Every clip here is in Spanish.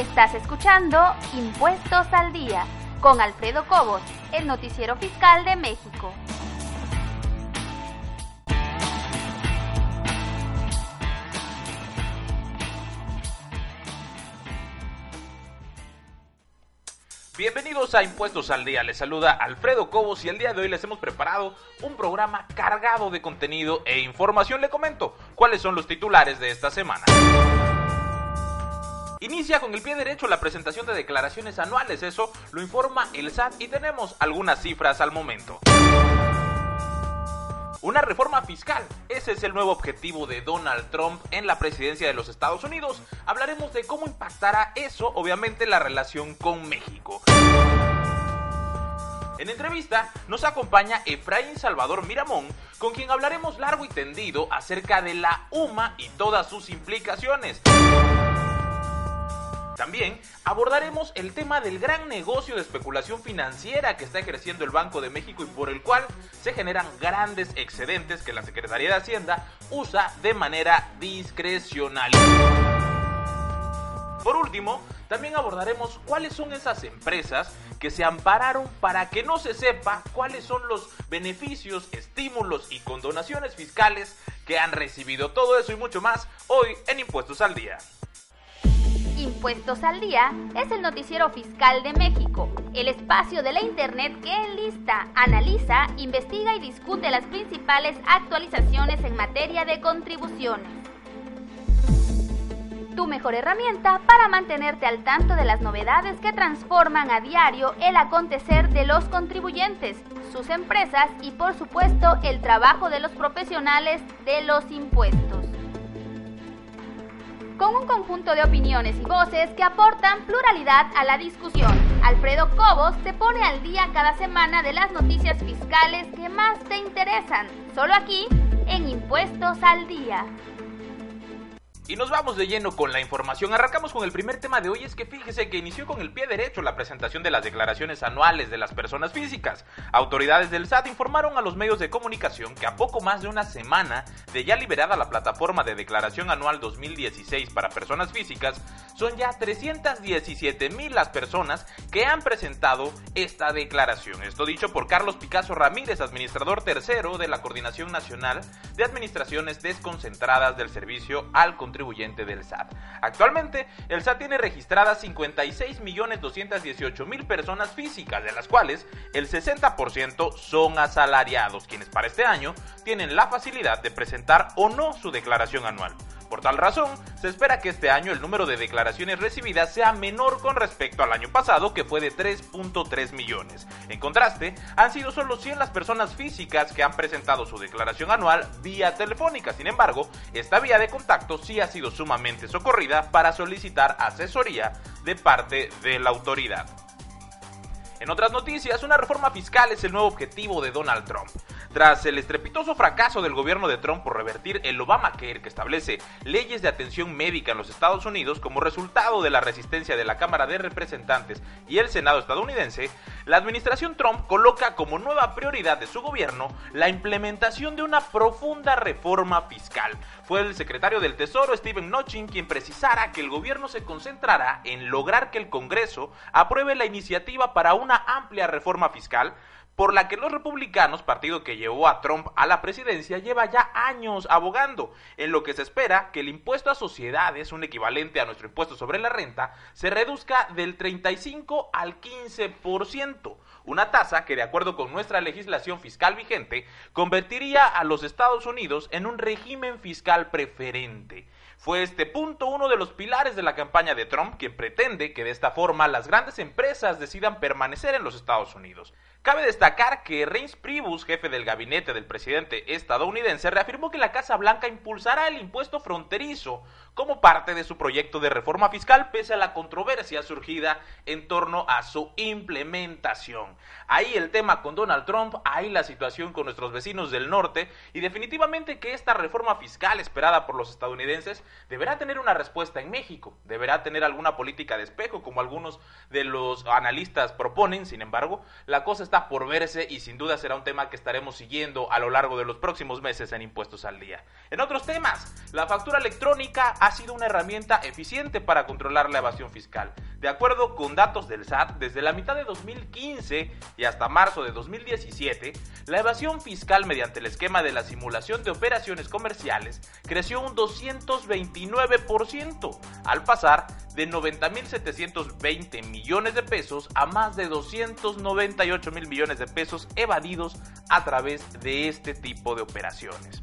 Estás escuchando Impuestos al Día con Alfredo Cobos, el noticiero fiscal de México. Bienvenidos a Impuestos al Día, les saluda Alfredo Cobos y el día de hoy les hemos preparado un programa cargado de contenido e información. Le comento cuáles son los titulares de esta semana. Inicia con el pie derecho la presentación de declaraciones anuales, eso lo informa el SAT y tenemos algunas cifras al momento. Una reforma fiscal. Ese es el nuevo objetivo de Donald Trump en la presidencia de los Estados Unidos. Hablaremos de cómo impactará eso, obviamente, la relación con México. En entrevista nos acompaña Efraín Salvador Miramón, con quien hablaremos largo y tendido acerca de la UMA y todas sus implicaciones. También abordaremos el tema del gran negocio de especulación financiera que está ejerciendo el Banco de México y por el cual se generan grandes excedentes que la Secretaría de Hacienda usa de manera discrecional. Por último, también abordaremos cuáles son esas empresas que se ampararon para que no se sepa cuáles son los beneficios, estímulos y condonaciones fiscales que han recibido. Todo eso y mucho más hoy en Impuestos al Día. Impuestos al Día es el noticiero fiscal de México, el espacio de la Internet que lista, analiza, investiga y discute las principales actualizaciones en materia de contribuciones. Tu mejor herramienta para mantenerte al tanto de las novedades que transforman a diario el acontecer de los contribuyentes, sus empresas y por supuesto el trabajo de los profesionales de los impuestos con un conjunto de opiniones y voces que aportan pluralidad a la discusión. Alfredo Cobos te pone al día cada semana de las noticias fiscales que más te interesan, solo aquí en Impuestos al Día. Y nos vamos de lleno con la información. Arrancamos con el primer tema de hoy. Es que fíjese que inició con el pie derecho la presentación de las declaraciones anuales de las personas físicas. Autoridades del SAT informaron a los medios de comunicación que a poco más de una semana de ya liberada la plataforma de declaración anual 2016 para personas físicas, son ya 317 mil las personas que han presentado esta declaración. Esto dicho por Carlos Picasso Ramírez, administrador tercero de la Coordinación Nacional de Administraciones Desconcentradas del Servicio al Contribuyente del SAT. Actualmente, el SAT tiene registradas 56.218.000 personas físicas, de las cuales el 60% son asalariados, quienes para este año tienen la facilidad de presentar o no su declaración anual. Por tal razón, se espera que este año el número de declaraciones recibidas sea menor con respecto al año pasado, que fue de 3.3 millones. En contraste, han sido solo 100 las personas físicas que han presentado su declaración anual vía telefónica. Sin embargo, esta vía de contacto sí ha sido sumamente socorrida para solicitar asesoría de parte de la autoridad. En otras noticias, una reforma fiscal es el nuevo objetivo de Donald Trump. Tras el estrepitoso fracaso del gobierno de Trump por revertir el Obamacare que establece leyes de atención médica en los Estados Unidos como resultado de la resistencia de la Cámara de Representantes y el Senado estadounidense, la administración Trump coloca como nueva prioridad de su gobierno la implementación de una profunda reforma fiscal. Fue el secretario del Tesoro Steven Mnuchin quien precisara que el gobierno se concentrará en lograr que el Congreso apruebe la iniciativa para una amplia reforma fiscal por la que los republicanos, partido que llevó a Trump a la presidencia, lleva ya años abogando, en lo que se espera que el impuesto a sociedades, un equivalente a nuestro impuesto sobre la renta, se reduzca del 35 al 15%, una tasa que de acuerdo con nuestra legislación fiscal vigente convertiría a los Estados Unidos en un régimen fiscal preferente. Fue este punto uno de los pilares de la campaña de Trump, quien pretende que de esta forma las grandes empresas decidan permanecer en los Estados Unidos. Cabe destacar que Reince Priebus, jefe del gabinete del presidente estadounidense, reafirmó que la Casa Blanca impulsará el impuesto fronterizo como parte de su proyecto de reforma fiscal pese a la controversia surgida en torno a su implementación. Ahí el tema con Donald Trump, ahí la situación con nuestros vecinos del norte y definitivamente que esta reforma fiscal esperada por los estadounidenses deberá tener una respuesta en México, deberá tener alguna política de espejo como algunos de los analistas proponen, sin embargo, la cosa está por verse y sin duda será un tema que estaremos siguiendo a lo largo de los próximos meses en Impuestos al Día. En otros temas, la factura electrónica ha sido una herramienta eficiente para controlar la evasión fiscal. De acuerdo con datos del SAT, desde la mitad de 2015 y hasta marzo de 2017, la evasión fiscal mediante el esquema de la simulación de operaciones comerciales creció un 229%, al pasar de 90.720 millones de pesos a más de 298 mil millones de pesos evadidos a través de este tipo de operaciones.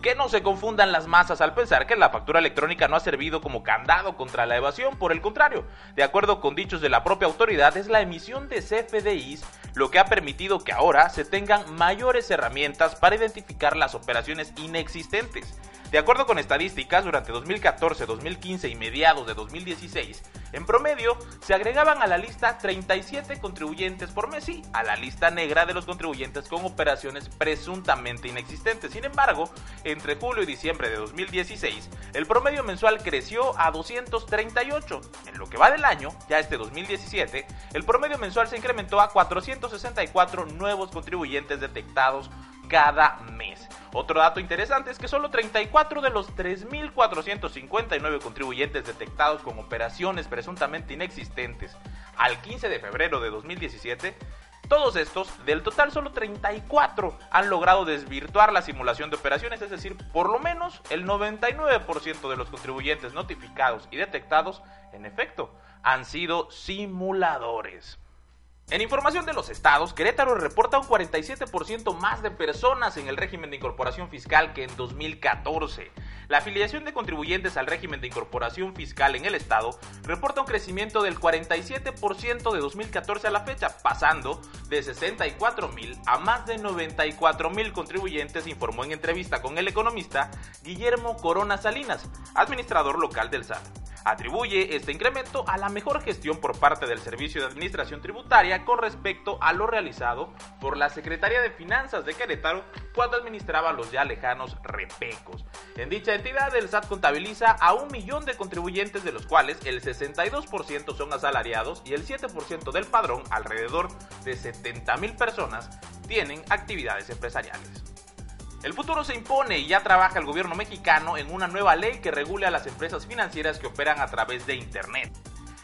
Que no se confundan las masas al pensar que la factura electrónica no ha servido como candado contra la evasión, por el contrario, de acuerdo con dichos de la propia autoridad, es la emisión de CFDIs lo que ha permitido que ahora se tengan mayores herramientas para identificar las operaciones inexistentes de acuerdo con estadísticas, durante 2014, 2015 y mediados de 2016, en promedio se agregaban a la lista 37 contribuyentes por mes, y a la lista negra de los contribuyentes con operaciones presuntamente inexistentes. Sin embargo, entre julio y diciembre de 2016, el promedio mensual creció a 238. En lo que va del año, ya este 2017, el promedio mensual se incrementó a 464 nuevos contribuyentes detectados cada mes. Otro dato interesante es que solo 34 de los 3.459 contribuyentes detectados con operaciones presuntamente inexistentes al 15 de febrero de 2017 todos estos, del total solo 34 han logrado desvirtuar la simulación de operaciones, es decir, por lo menos el 99% de los contribuyentes notificados y detectados, en efecto, han sido simuladores. En información de los estados, Querétaro reporta un 47% más de personas en el régimen de incorporación fiscal que en 2014. La afiliación de contribuyentes al régimen de incorporación fiscal en el estado reporta un crecimiento del 47% de 2014 a la fecha, pasando de 64 mil a más de 94 mil contribuyentes, informó en entrevista con el economista Guillermo Corona Salinas, administrador local del SAT atribuye este incremento a la mejor gestión por parte del Servicio de Administración Tributaria con respecto a lo realizado por la Secretaría de Finanzas de Querétaro cuando administraba los ya lejanos repecos. En dicha entidad, el SAT contabiliza a un millón de contribuyentes, de los cuales el 62% son asalariados y el 7% del padrón, alrededor de 70 mil personas, tienen actividades empresariales. El futuro se impone y ya trabaja el gobierno mexicano en una nueva ley que regule a las empresas financieras que operan a través de Internet.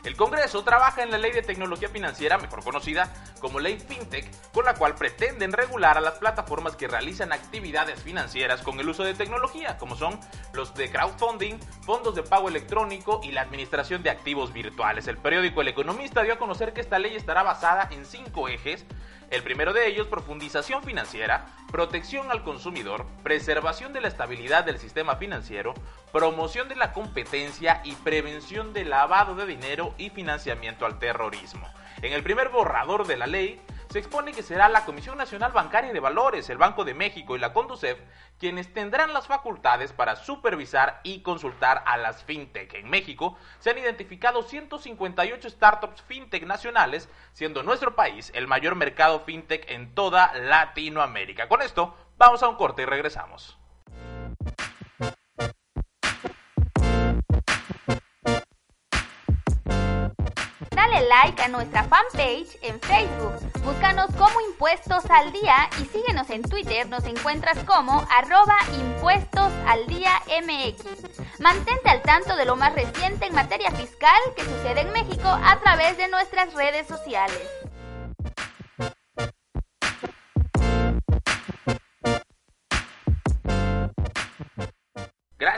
El Congreso trabaja en la Ley de Tecnología Financiera, mejor conocida como Ley FinTech, con la cual pretenden regular a las plataformas que realizan actividades financieras con el uso de tecnología, como son los de crowdfunding, fondos de pago electrónico y la administración de activos virtuales. El periódico El Economista dio a conocer que esta ley estará basada en cinco ejes el primero de ellos, profundización financiera, protección al consumidor, preservación de la estabilidad del sistema financiero, promoción de la competencia y prevención del lavado de dinero y financiamiento al terrorismo. En el primer borrador de la ley, se expone que será la Comisión Nacional Bancaria de Valores, el Banco de México y la Conducef quienes tendrán las facultades para supervisar y consultar a las fintech. En México se han identificado 158 startups fintech nacionales, siendo nuestro país el mayor mercado fintech en toda Latinoamérica. Con esto, vamos a un corte y regresamos. Dale like a nuestra fanpage en Facebook. Búscanos como Impuestos al Día y síguenos en Twitter. Nos encuentras como arroba impuestos al día MX. Mantente al tanto de lo más reciente en materia fiscal que sucede en México a través de nuestras redes sociales.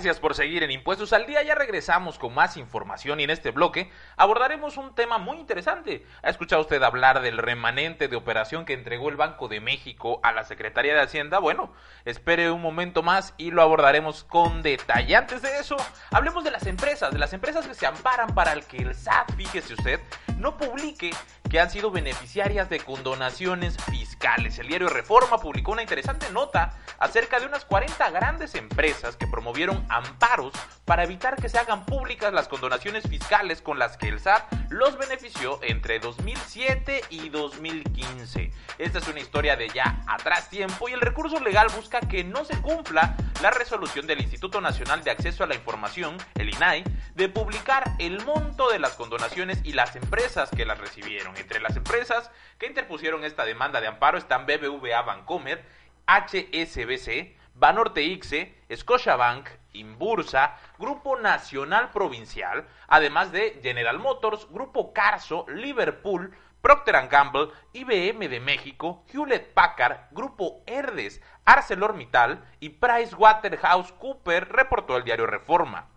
Gracias por seguir en Impuestos al Día. Ya regresamos con más información y en este bloque abordaremos un tema muy interesante. ¿Ha escuchado usted hablar del remanente de operación que entregó el Banco de México a la Secretaría de Hacienda? Bueno, espere un momento más y lo abordaremos con detalle. Antes de eso, hablemos de las empresas, de las empresas que se amparan para el que el SAT, fíjese usted, no publique que han sido beneficiarias de condonaciones fiscales. El diario Reforma publicó una interesante nota acerca de unas 40 grandes empresas que promovieron amparos para evitar que se hagan públicas las condonaciones fiscales con las que el SAT los benefició entre 2007 y 2015. Esta es una historia de ya atrás tiempo y el recurso legal busca que no se cumpla la resolución del Instituto Nacional de Acceso a la Información, el INAI, de publicar el monto de las condonaciones y las empresas que las recibieron. Entre las empresas que interpusieron esta demanda de amparo están BBVA Bancomer, HSBC, Banorte ICSE, Scotiabank, Inbursa, Grupo Nacional Provincial, además de General Motors, Grupo Carso, Liverpool, Procter Gamble, IBM de México, Hewlett Packard, Grupo Herdes, ArcelorMittal y PricewaterhouseCoopers, reportó el diario Reforma.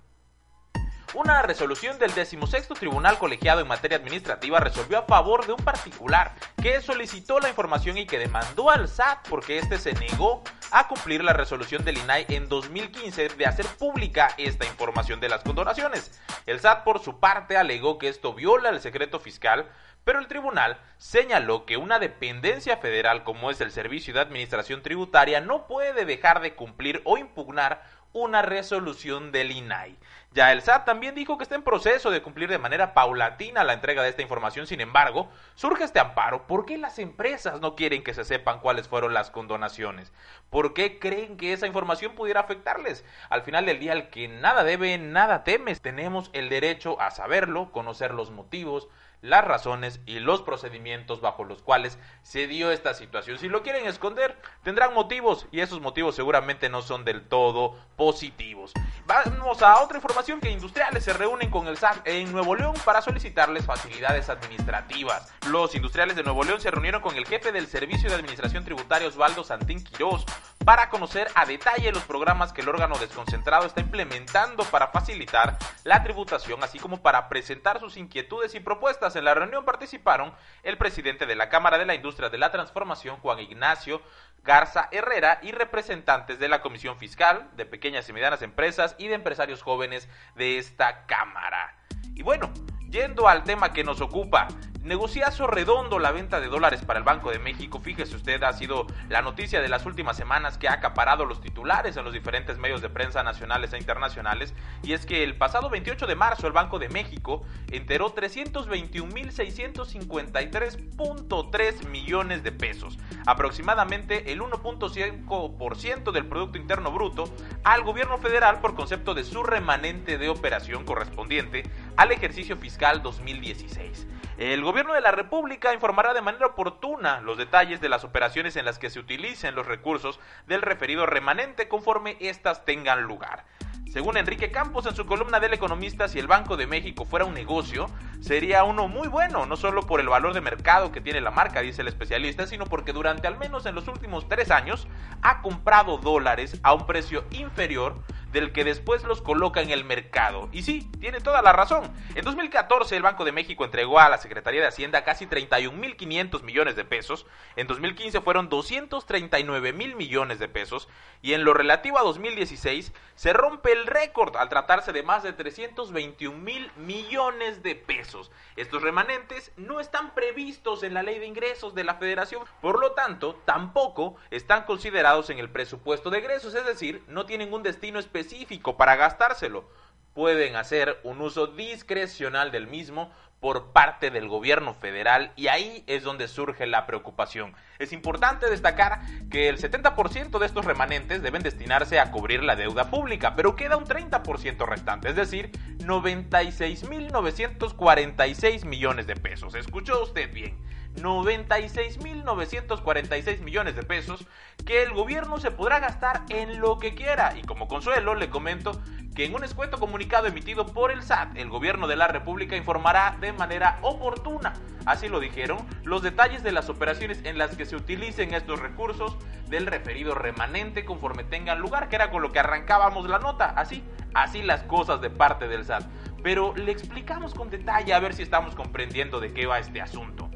Una resolución del 16 Tribunal Colegiado en materia administrativa resolvió a favor de un particular que solicitó la información y que demandó al SAT porque éste se negó a cumplir la resolución del INAI en 2015 de hacer pública esta información de las condonaciones. El SAT por su parte alegó que esto viola el secreto fiscal, pero el tribunal señaló que una dependencia federal como es el Servicio de Administración Tributaria no puede dejar de cumplir o impugnar una resolución del INAI. Ya el SAT también dijo que está en proceso de cumplir de manera paulatina la entrega de esta información, sin embargo, surge este amparo. ¿Por qué las empresas no quieren que se sepan cuáles fueron las condonaciones? ¿Por qué creen que esa información pudiera afectarles? Al final del día, el que nada debe, nada temes. Tenemos el derecho a saberlo, conocer los motivos, las razones y los procedimientos bajo los cuales se dio esta situación. Si lo quieren esconder, tendrán motivos y esos motivos seguramente no son del todo positivos. Vamos a otra información que industriales se reúnen con el SAT en Nuevo León para solicitarles facilidades administrativas. Los industriales de Nuevo León se reunieron con el jefe del Servicio de Administración Tributaria Osvaldo Santín Quirós para conocer a detalle los programas que el órgano desconcentrado está implementando para facilitar la tributación, así como para presentar sus inquietudes y propuestas. En la reunión participaron el presidente de la Cámara de la Industria de la Transformación, Juan Ignacio Garza Herrera, y representantes de la Comisión Fiscal, de Pequeñas y Medianas Empresas y de empresarios jóvenes de esta Cámara. Y bueno, yendo al tema que nos ocupa, Negociazo redondo la venta de dólares para el Banco de México. Fíjese usted, ha sido la noticia de las últimas semanas que ha acaparado los titulares en los diferentes medios de prensa nacionales e internacionales. Y es que el pasado 28 de marzo el Banco de México enteró 321.653.3 millones de pesos, aproximadamente el 1.5% del Producto Interno Bruto, al gobierno federal por concepto de su remanente de operación correspondiente al ejercicio fiscal 2016. El gobierno de la República informará de manera oportuna los detalles de las operaciones en las que se utilicen los recursos del referido remanente conforme éstas tengan lugar. Según Enrique Campos en su columna del Economista, si el Banco de México fuera un negocio, sería uno muy bueno, no solo por el valor de mercado que tiene la marca, dice el especialista, sino porque durante al menos en los últimos tres años ha comprado dólares a un precio inferior del que después los coloca en el mercado. Y sí, tiene toda la razón. En 2014 el Banco de México entregó a la Secretaría de Hacienda casi 31.500 millones de pesos, en 2015 fueron 239 mil millones de pesos y en lo relativo a 2016 se rompe el récord al tratarse de más de 321 mil millones de pesos. Estos remanentes no están previstos en la ley de ingresos de la federación, por lo tanto tampoco están considerados en el presupuesto de egresos, es decir, no tienen un destino específico específico para gastárselo. Pueden hacer un uso discrecional del mismo por parte del gobierno federal y ahí es donde surge la preocupación. Es importante destacar que el 70% de estos remanentes deben destinarse a cubrir la deuda pública, pero queda un 30% restante, es decir, 96.946 millones de pesos. ¿Escuchó usted bien? 96.946 millones de pesos que el gobierno se podrá gastar en lo que quiera. Y como consuelo le comento que en un escueto comunicado emitido por el SAT, el gobierno de la República informará de manera oportuna, así lo dijeron, los detalles de las operaciones en las que se utilicen estos recursos del referido remanente conforme tengan lugar, que era con lo que arrancábamos la nota, así, así las cosas de parte del SAT. Pero le explicamos con detalle a ver si estamos comprendiendo de qué va este asunto.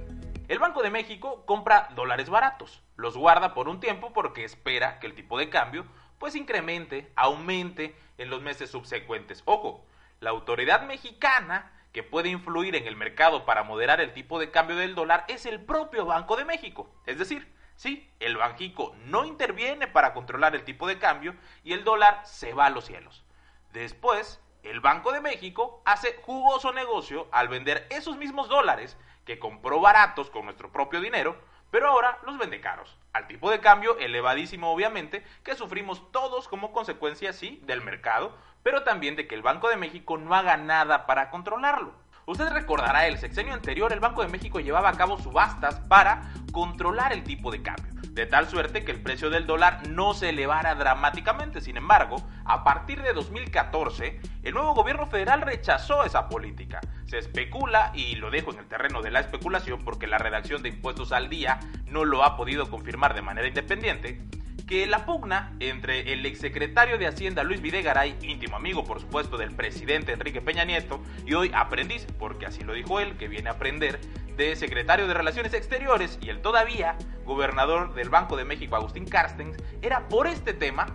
El Banco de México compra dólares baratos, los guarda por un tiempo porque espera que el tipo de cambio pues incremente, aumente en los meses subsecuentes. Ojo, la autoridad mexicana que puede influir en el mercado para moderar el tipo de cambio del dólar es el propio Banco de México. Es decir, sí, el Banjico no interviene para controlar el tipo de cambio y el dólar se va a los cielos. Después, el Banco de México hace jugoso negocio al vender esos mismos dólares que compró baratos con nuestro propio dinero, pero ahora los vende caros, al tipo de cambio elevadísimo obviamente, que sufrimos todos como consecuencia, sí, del mercado, pero también de que el Banco de México no haga nada para controlarlo. Usted recordará, el sexenio anterior el Banco de México llevaba a cabo subastas para controlar el tipo de cambio, de tal suerte que el precio del dólar no se elevara dramáticamente. Sin embargo, a partir de 2014, el nuevo gobierno federal rechazó esa política. Se especula, y lo dejo en el terreno de la especulación porque la redacción de impuestos al día no lo ha podido confirmar de manera independiente, que la pugna entre el exsecretario de Hacienda Luis Videgaray, íntimo amigo por supuesto del presidente Enrique Peña Nieto, y hoy aprendiz, porque así lo dijo él, que viene a aprender, de secretario de Relaciones Exteriores y el todavía gobernador del Banco de México Agustín Carstens, era por este tema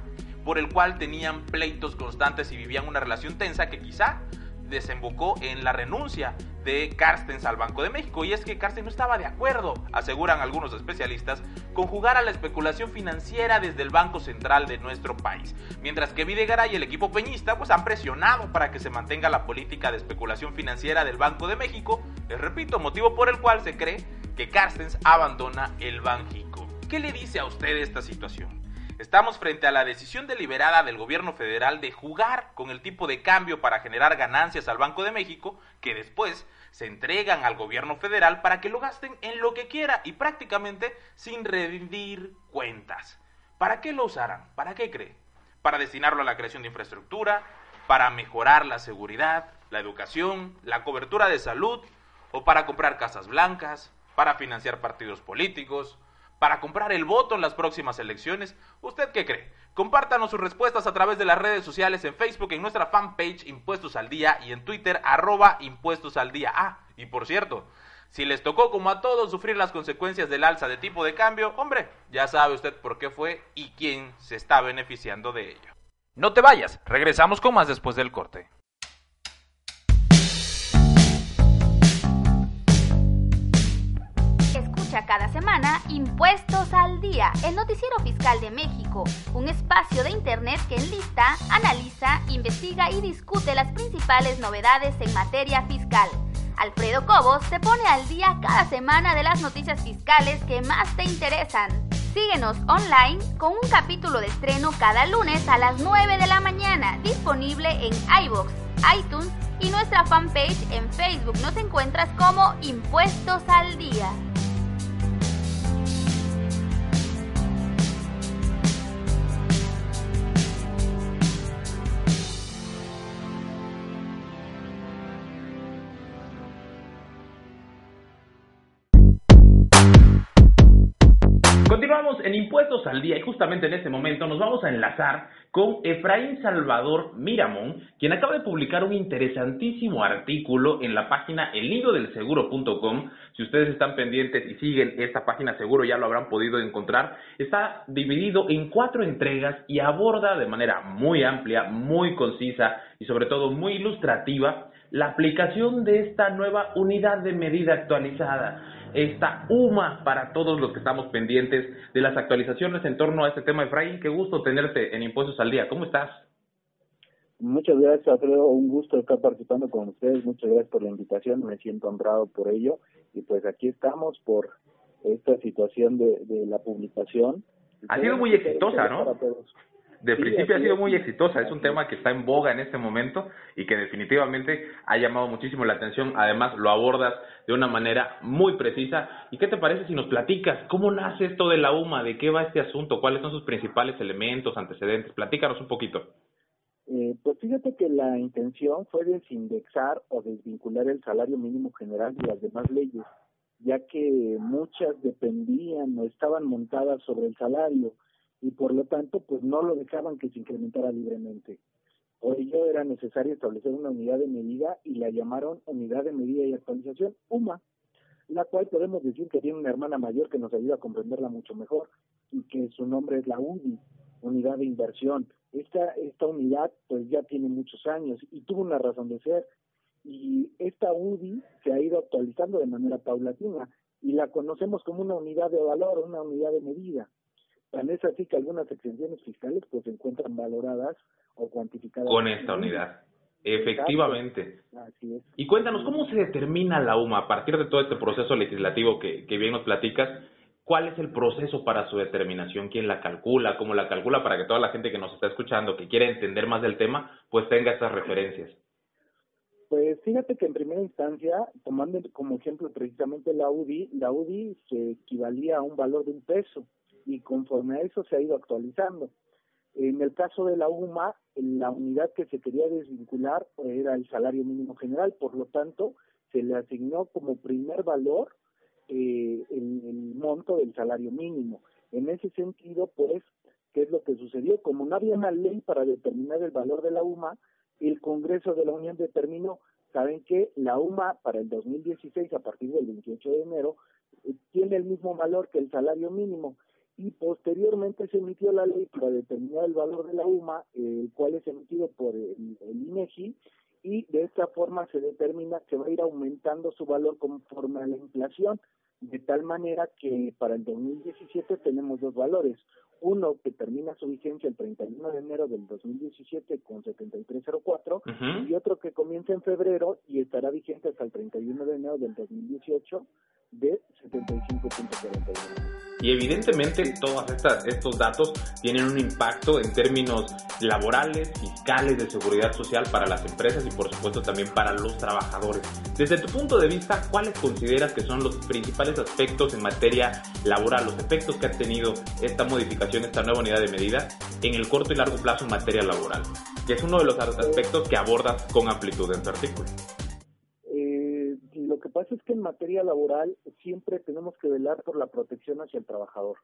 por el cual tenían pleitos constantes y vivían una relación tensa que quizá desembocó en la renuncia de Carstens al Banco de México. Y es que Carstens no estaba de acuerdo, aseguran algunos especialistas, con jugar a la especulación financiera desde el Banco Central de nuestro país. Mientras que Videgaray y el equipo peñista pues han presionado para que se mantenga la política de especulación financiera del Banco de México. Les repito, motivo por el cual se cree que Carstens abandona el Banjico. ¿Qué le dice a usted esta situación? Estamos frente a la decisión deliberada del gobierno federal de jugar con el tipo de cambio para generar ganancias al Banco de México, que después se entregan al gobierno federal para que lo gasten en lo que quiera y prácticamente sin rendir cuentas. ¿Para qué lo usarán? ¿Para qué cree? ¿Para destinarlo a la creación de infraestructura? ¿Para mejorar la seguridad, la educación, la cobertura de salud? ¿O para comprar casas blancas? ¿Para financiar partidos políticos? para comprar el voto en las próximas elecciones? ¿Usted qué cree? Compártanos sus respuestas a través de las redes sociales en Facebook, en nuestra fanpage Impuestos al Día y en Twitter arroba Impuestos al Día. Ah, y por cierto, si les tocó como a todos sufrir las consecuencias del alza de tipo de cambio, hombre, ya sabe usted por qué fue y quién se está beneficiando de ello. No te vayas, regresamos con más después del corte. Cada semana Impuestos al Día, el noticiero fiscal de México, un espacio de Internet que enlista, analiza, investiga y discute las principales novedades en materia fiscal. Alfredo Cobos te pone al día cada semana de las noticias fiscales que más te interesan. Síguenos online con un capítulo de estreno cada lunes a las 9 de la mañana, disponible en iBox, iTunes y nuestra fanpage en Facebook. Nos encuentras como Impuestos al Día. Y justamente en este momento nos vamos a enlazar con Efraín Salvador Miramón, quien acaba de publicar un interesantísimo artículo en la página elhilodelseguro.com. Si ustedes están pendientes y siguen esta página seguro ya lo habrán podido encontrar. Está dividido en cuatro entregas y aborda de manera muy amplia, muy concisa y sobre todo muy ilustrativa la aplicación de esta nueva unidad de medida actualizada esta UMA para todos los que estamos pendientes de las actualizaciones en torno a este tema. Efraín, qué gusto tenerte en Impuestos al Día. ¿Cómo estás? Muchas gracias, Alfredo. Un gusto estar participando con ustedes. Muchas gracias por la invitación. Me siento honrado por ello. Y pues aquí estamos por esta situación de, de la publicación. Ha sido muy exitosa, ¿no? De principio ha sido muy exitosa, es un tema que está en boga en este momento y que definitivamente ha llamado muchísimo la atención, además lo abordas de una manera muy precisa. ¿Y qué te parece si nos platicas cómo nace esto de la UMA, de qué va este asunto, cuáles son sus principales elementos, antecedentes? Platícanos un poquito. Eh, pues fíjate que la intención fue desindexar o desvincular el salario mínimo general de las demás leyes, ya que muchas dependían o estaban montadas sobre el salario y por lo tanto pues no lo dejaban que se incrementara libremente. Por ello era necesario establecer una unidad de medida y la llamaron Unidad de Medida y Actualización, UMA, la cual podemos decir que tiene una hermana mayor que nos ayuda a comprenderla mucho mejor y que su nombre es la UDI, Unidad de Inversión. Esta, esta unidad pues ya tiene muchos años y tuvo una razón de ser y esta UDI se ha ido actualizando de manera paulatina y la conocemos como una unidad de valor, una unidad de medida. Tan es así que algunas exenciones fiscales pues se encuentran valoradas o cuantificadas. Con esta unidad. Efectivamente. Así es. Y cuéntanos, ¿cómo se determina la UMA a partir de todo este proceso legislativo que, que bien nos platicas? ¿Cuál es el proceso para su determinación? ¿Quién la calcula? ¿Cómo la calcula? Para que toda la gente que nos está escuchando, que quiere entender más del tema, pues tenga estas referencias. Pues fíjate que en primera instancia, tomando como ejemplo precisamente la UDI, la UDI se equivalía a un valor de un peso y conforme a eso se ha ido actualizando. En el caso de la UMA, la unidad que se quería desvincular era el salario mínimo general, por lo tanto, se le asignó como primer valor eh, el, monto del salario mínimo. En ese sentido, pues, ¿qué es lo que sucedió? Como no había una ley para determinar el valor de la UMA, el Congreso de la Unión determinó, ¿saben que La UMA para el 2016, a partir del 28 de enero, eh, tiene el mismo valor que el salario mínimo y posteriormente se emitió la ley para determinar el valor de la UMA, el cual es emitido por el, el INEGI y de esta forma se determina que va a ir aumentando su valor conforme a la inflación, de tal manera que para el 2017 tenemos dos valores, uno que termina su vigencia el 31 de enero del 2017 con 7304 y otro que comienza en febrero y estará vigente hasta el 31 de enero del 2018 de 75.41. Y evidentemente todos estos datos tienen un impacto en términos laborales, fiscales, de seguridad social para las empresas y por supuesto también para los trabajadores. Desde tu punto de vista, ¿cuáles consideras que son los principales aspectos en materia laboral, los efectos que ha tenido esta modificación, esta nueva unidad de medida en el corto y largo plazo en materia laboral? Que es uno de los aspectos que abordas con amplitud en tu artículo pasa es que en materia laboral siempre tenemos que velar por la protección hacia el trabajador.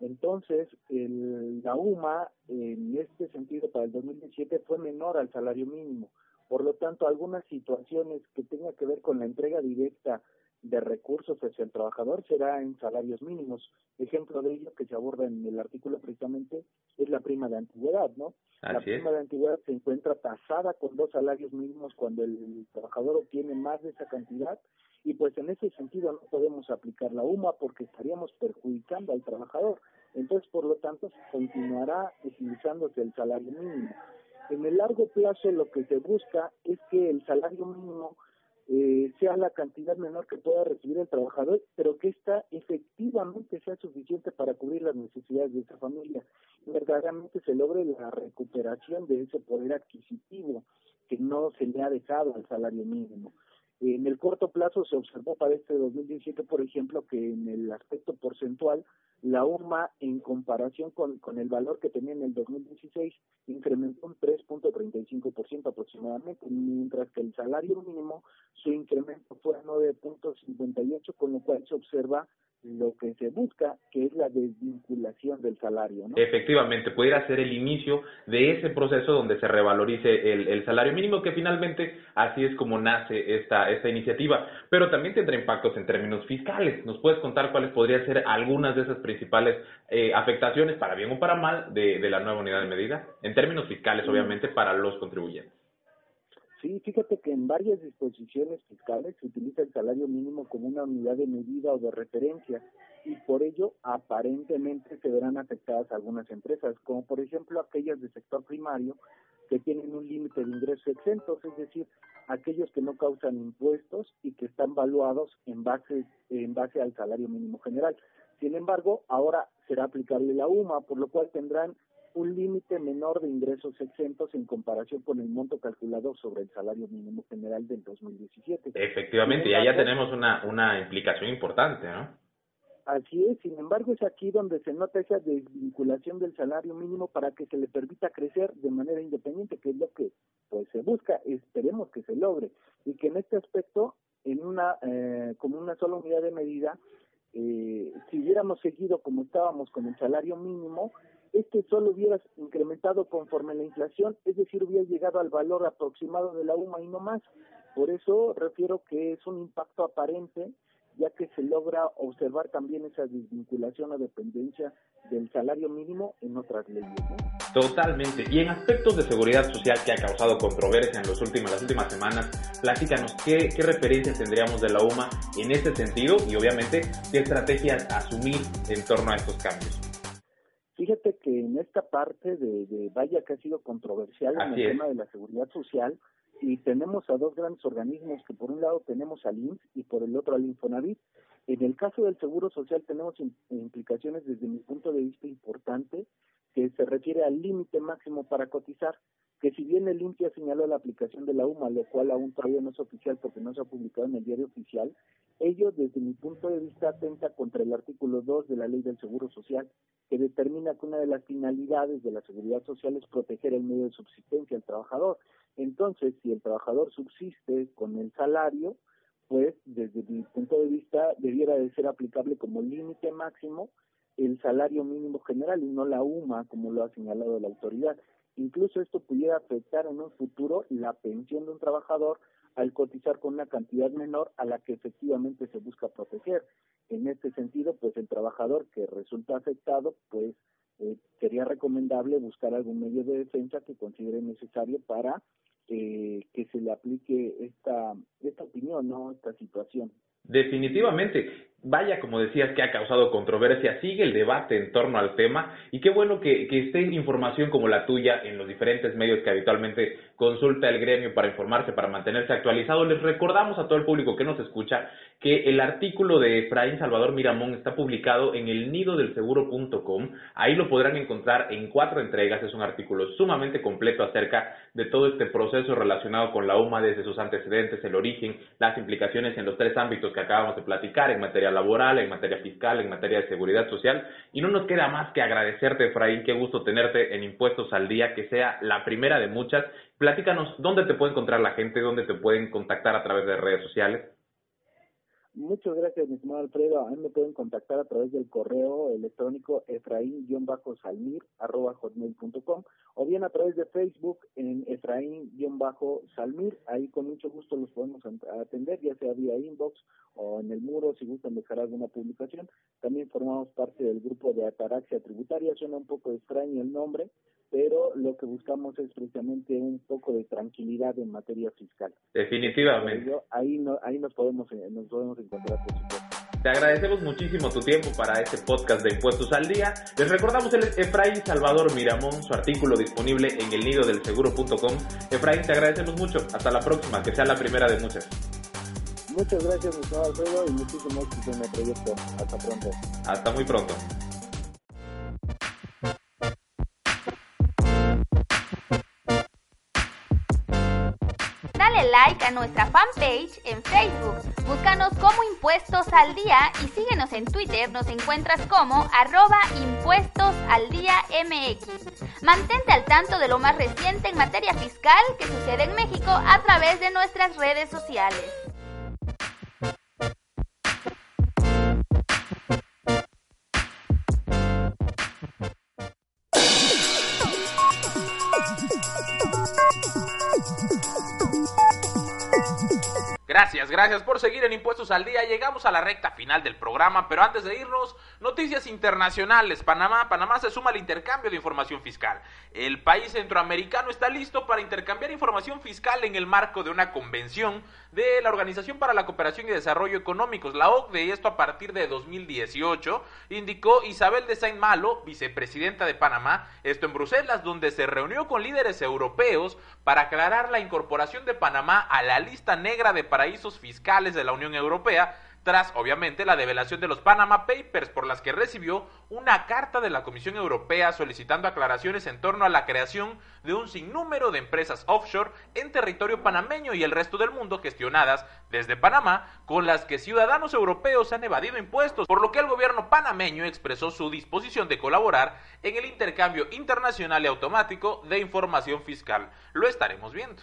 Entonces, el, la UMA, en este sentido, para el 2017 fue menor al salario mínimo. Por lo tanto, algunas situaciones que tengan que ver con la entrega directa de recursos hacia el trabajador será en salarios mínimos. Ejemplo de ello que se aborda en el artículo precisamente es la prima de antigüedad, ¿no? la prima de antigüedad se encuentra tasada con dos salarios mínimos cuando el trabajador obtiene más de esa cantidad y pues en ese sentido no podemos aplicar la UMA porque estaríamos perjudicando al trabajador. Entonces, por lo tanto, continuará utilizándose el salario mínimo. En el largo plazo lo que se busca es que el salario mínimo eh, sea la cantidad menor que pueda recibir el trabajador, pero que ésta efectivamente sea suficiente para cubrir las necesidades de esa familia. Verdaderamente se logre la recuperación de ese poder adquisitivo que no se le ha dejado al salario mínimo. En el corto plazo se observó para este 2017, por ejemplo, que en el aspecto porcentual, la UMA en comparación con, con el valor que tenía en el 2016 incrementó un 3.35% aproximadamente, mientras que el salario mínimo su incremento fue a 9.58, con lo cual se observa lo que se busca, que es la desvinculación del salario. ¿no? Efectivamente, pudiera ser el inicio de ese proceso donde se revalorice el, el, salario mínimo, que finalmente así es como nace esta, esta iniciativa, pero también tendrá impactos en términos fiscales. ¿Nos puedes contar cuáles podrían ser algunas de esas principales eh, afectaciones, para bien o para mal, de, de la nueva unidad de medida? En términos fiscales, obviamente, para los contribuyentes. Sí, fíjate que en varias disposiciones fiscales se utiliza el salario mínimo como una unidad de medida o de referencia y por ello aparentemente se verán afectadas algunas empresas, como por ejemplo aquellas del sector primario que tienen un límite de ingresos exentos, es decir, aquellos que no causan impuestos y que están valuados en base en base al salario mínimo general. Sin embargo, ahora será aplicable la UMA, por lo cual tendrán un límite menor de ingresos exentos en comparación con el monto calculado sobre el salario mínimo general del 2017. Efectivamente, y ya tenemos una, una implicación importante, ¿no? Así es, sin embargo es aquí donde se nota esa desvinculación del salario mínimo para que se le permita crecer de manera independiente, que es lo que pues se busca, esperemos que se logre y que en este aspecto, en una eh, como una sola unidad de medida, eh, si hubiéramos seguido como estábamos con el salario mínimo, este solo hubiera incrementado conforme la inflación, es decir, hubiera llegado al valor aproximado de la UMA y no más. Por eso refiero que es un impacto aparente, ya que se logra observar también esa desvinculación o dependencia del salario mínimo en otras leyes. Totalmente. Y en aspectos de seguridad social que ha causado controversia en los últimos, las últimas semanas, platícanos qué, qué referencias tendríamos de la UMA en este sentido y obviamente qué estrategias asumir en torno a estos cambios. Fíjate que en esta parte de, vaya que ha sido controversial en el tema de la seguridad social, y tenemos a dos grandes organismos que por un lado tenemos al INS y por el otro al Infonavit. En el caso del Seguro Social tenemos implicaciones desde mi punto de vista importante que se refiere al límite máximo para cotizar, que si bien el INS señaló la aplicación de la UMA, lo cual aún todavía no es oficial porque no se ha publicado en el diario oficial, ello desde mi punto de vista atenta contra el artículo 2 de la Ley del Seguro Social, que determina que una de las finalidades de la seguridad social es proteger el medio de subsistencia al trabajador. Entonces, si el trabajador subsiste con el salario, pues desde mi punto de vista debiera de ser aplicable como límite máximo el salario mínimo general y no la UMA como lo ha señalado la autoridad. Incluso esto pudiera afectar en un futuro la pensión de un trabajador al cotizar con una cantidad menor a la que efectivamente se busca proteger. En este sentido, pues el trabajador que resulta afectado, pues eh, sería recomendable buscar algún medio de defensa que considere necesario para eh, que se le aplique esta, esta opinión, ¿no? esta situación. Definitivamente. Vaya, como decías, que ha causado controversia, sigue el debate en torno al tema y qué bueno que, que esté información como la tuya en los diferentes medios que habitualmente consulta el gremio para informarse, para mantenerse actualizado. Les recordamos a todo el público que nos escucha que el artículo de Efraín Salvador Miramón está publicado en el nido del seguro.com. Ahí lo podrán encontrar en cuatro entregas. Es un artículo sumamente completo acerca de todo este proceso relacionado con la UMA, desde sus antecedentes, el origen, las implicaciones en los tres ámbitos que acabamos de platicar, en materia laboral, en materia fiscal, en materia de seguridad social. Y no nos queda más que agradecerte, Efraín. Qué gusto tenerte en Impuestos al Día, que sea la primera de muchas. Platícanos dónde te puede encontrar la gente, dónde te pueden contactar a través de redes sociales. Muchas gracias, mi estimado Alfredo. A mí me pueden contactar a través del correo electrónico efraín-salmir.com o bien a través de Facebook en Efraín-salmir. Ahí con mucho gusto los podemos atender, ya sea vía inbox o en el muro si gustan dejar alguna publicación. También formamos parte del grupo de Ataraxia Tributaria. Suena un poco extraño el nombre, pero lo que buscamos es precisamente un poco de tranquilidad en materia fiscal. Definitivamente. Ahí, no, ahí nos podemos, nos podemos encontrar, por supuesto. Te agradecemos muchísimo tu tiempo para este podcast de Impuestos al Día. Les recordamos el Efraín Salvador Miramón, su artículo disponible en el nido del seguro.com. Efraín, te agradecemos mucho. Hasta la próxima, que sea la primera de muchas. Muchas gracias, mi Alfredo, y muchísimo éxito en el proyecto. Hasta pronto. Hasta muy pronto. Like a nuestra fanpage en Facebook. Búscanos como Impuestos al Día y síguenos en Twitter. Nos encuentras como arroba impuestos al día MX. Mantente al tanto de lo más reciente en materia fiscal que sucede en México a través de nuestras redes sociales. Gracias, gracias por seguir en Impuestos al Día. Llegamos a la recta final del programa, pero antes de irnos, noticias internacionales. Panamá, Panamá se suma al intercambio de información fiscal. El país centroamericano está listo para intercambiar información fiscal en el marco de una convención de la Organización para la Cooperación y Desarrollo Económicos, la OCDE, y esto a partir de 2018, indicó Isabel de Saint Malo, vicepresidenta de Panamá, esto en Bruselas, donde se reunió con líderes europeos para aclarar la incorporación de Panamá a la lista negra de paraísos fiscales de la Unión Europea, tras obviamente la develación de los Panama Papers por las que recibió una carta de la Comisión Europea solicitando aclaraciones en torno a la creación de un sinnúmero de empresas offshore en territorio panameño y el resto del mundo gestionadas desde Panamá con las que ciudadanos europeos han evadido impuestos, por lo que el gobierno panameño expresó su disposición de colaborar en el intercambio internacional y automático de información fiscal. Lo estaremos viendo.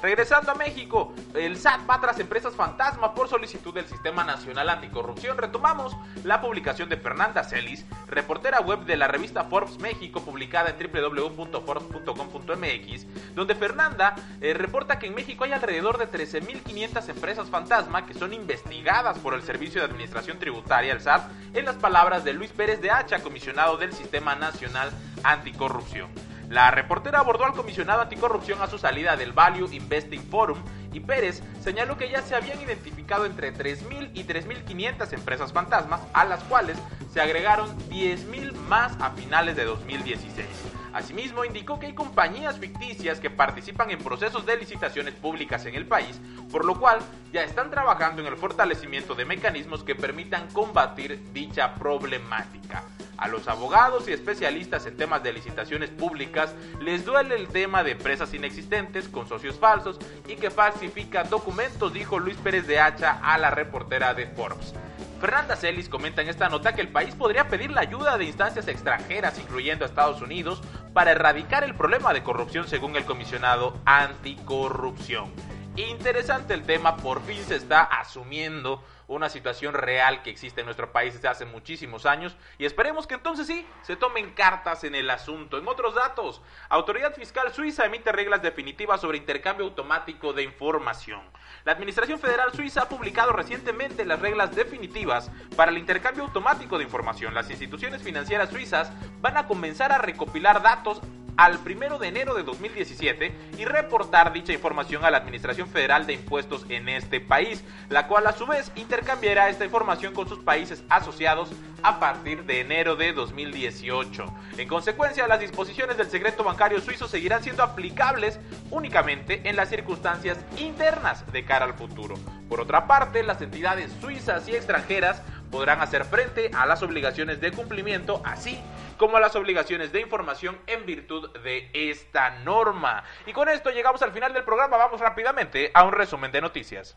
Regresando a México, el SAT va tras empresas fantasma por solicitud del Sistema Nacional Anticorrupción. Retomamos la publicación de Fernanda Celis, reportera web de la revista Forbes México, publicada en www.forbes.com.mx, donde Fernanda eh, reporta que en México hay alrededor de 13.500 empresas fantasma que son investigadas por el Servicio de Administración Tributaria, el SAT, en las palabras de Luis Pérez de Hacha, comisionado del Sistema Nacional Anticorrupción. La reportera abordó al comisionado anticorrupción a su salida del Value Investing Forum y Pérez señaló que ya se habían identificado entre 3.000 y 3.500 empresas fantasmas, a las cuales se agregaron 10.000 más a finales de 2016. Asimismo, indicó que hay compañías ficticias que participan en procesos de licitaciones públicas en el país, por lo cual ya están trabajando en el fortalecimiento de mecanismos que permitan combatir dicha problemática. A los abogados y especialistas en temas de licitaciones públicas les duele el tema de empresas inexistentes con socios falsos y que falsifican documentos, dijo Luis Pérez de Hacha a la reportera de Forbes. Fernanda Celis comenta en esta nota que el país podría pedir la ayuda de instancias extranjeras, incluyendo a Estados Unidos, para erradicar el problema de corrupción según el comisionado anticorrupción. Interesante el tema, por fin se está asumiendo una situación real que existe en nuestro país desde hace muchísimos años y esperemos que entonces sí se tomen cartas en el asunto. En otros datos, Autoridad Fiscal Suiza emite reglas definitivas sobre intercambio automático de información. La Administración Federal Suiza ha publicado recientemente las reglas definitivas para el intercambio automático de información. Las instituciones financieras suizas van a comenzar a recopilar datos al 1 de enero de 2017 y reportar dicha información a la Administración Federal de Impuestos en este país, la cual a su vez intercambiará esta información con sus países asociados a partir de enero de 2018. En consecuencia, las disposiciones del secreto bancario suizo seguirán siendo aplicables únicamente en las circunstancias internas de cara al futuro. Por otra parte, las entidades suizas y extranjeras podrán hacer frente a las obligaciones de cumplimiento, así como a las obligaciones de información en virtud de esta norma. Y con esto llegamos al final del programa, vamos rápidamente a un resumen de noticias.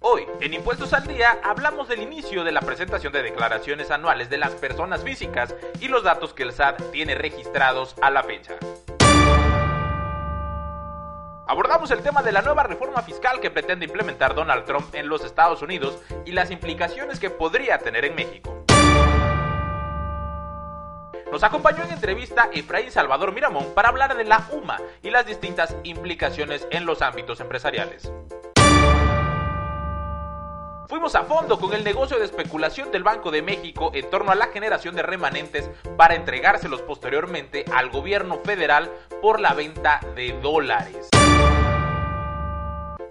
Hoy, en Impuestos al Día, hablamos del inicio de la presentación de declaraciones anuales de las personas físicas y los datos que el SAT tiene registrados a la fecha. Abordamos el tema de la nueva reforma fiscal que pretende implementar Donald Trump en los Estados Unidos y las implicaciones que podría tener en México. Nos acompañó en entrevista Efraín Salvador Miramón para hablar de la UMA y las distintas implicaciones en los ámbitos empresariales. Fuimos a fondo con el negocio de especulación del Banco de México en torno a la generación de remanentes para entregárselos posteriormente al gobierno federal por la venta de dólares.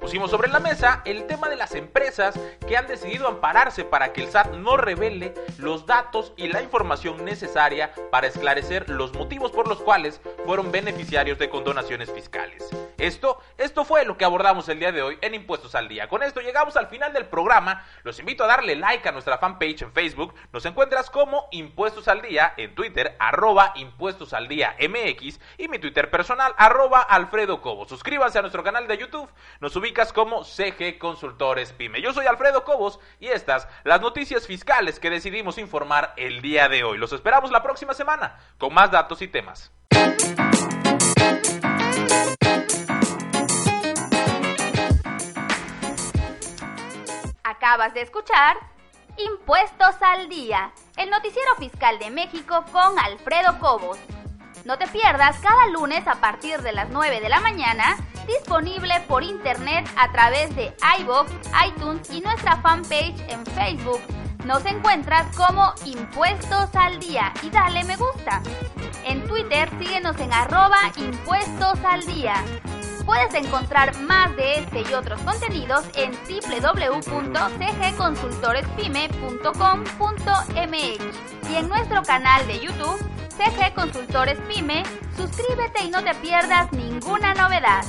Pusimos sobre la mesa el tema de las empresas que han decidido ampararse para que el SAT no revele los datos y la información necesaria para esclarecer los motivos por los cuales fueron beneficiarios de condonaciones fiscales. Esto, esto fue lo que abordamos el día de hoy en Impuestos al Día. Con esto llegamos al final del programa. Los invito a darle like a nuestra fanpage en Facebook. Nos encuentras como Impuestos al Día en Twitter, arroba Impuestos al Día MX y mi Twitter personal, arroba Alfredo Cobo. Suscríbanse a nuestro canal de YouTube. Nos como CG Consultores Pyme. Yo soy Alfredo Cobos y estas las noticias fiscales que decidimos informar el día de hoy. Los esperamos la próxima semana con más datos y temas. Acabas de escuchar Impuestos al Día, el noticiero fiscal de México con Alfredo Cobos. No te pierdas cada lunes a partir de las 9 de la mañana, disponible por internet a través de iVoox, iTunes y nuestra fanpage en Facebook. Nos encuentras como Impuestos al Día y dale me gusta. En Twitter síguenos en arroba Impuestos al Día. Puedes encontrar más de este y otros contenidos en www.cgconsultorespyme.com.mx y en nuestro canal de YouTube CG Consultores Pyme, suscríbete y no te pierdas ninguna novedad.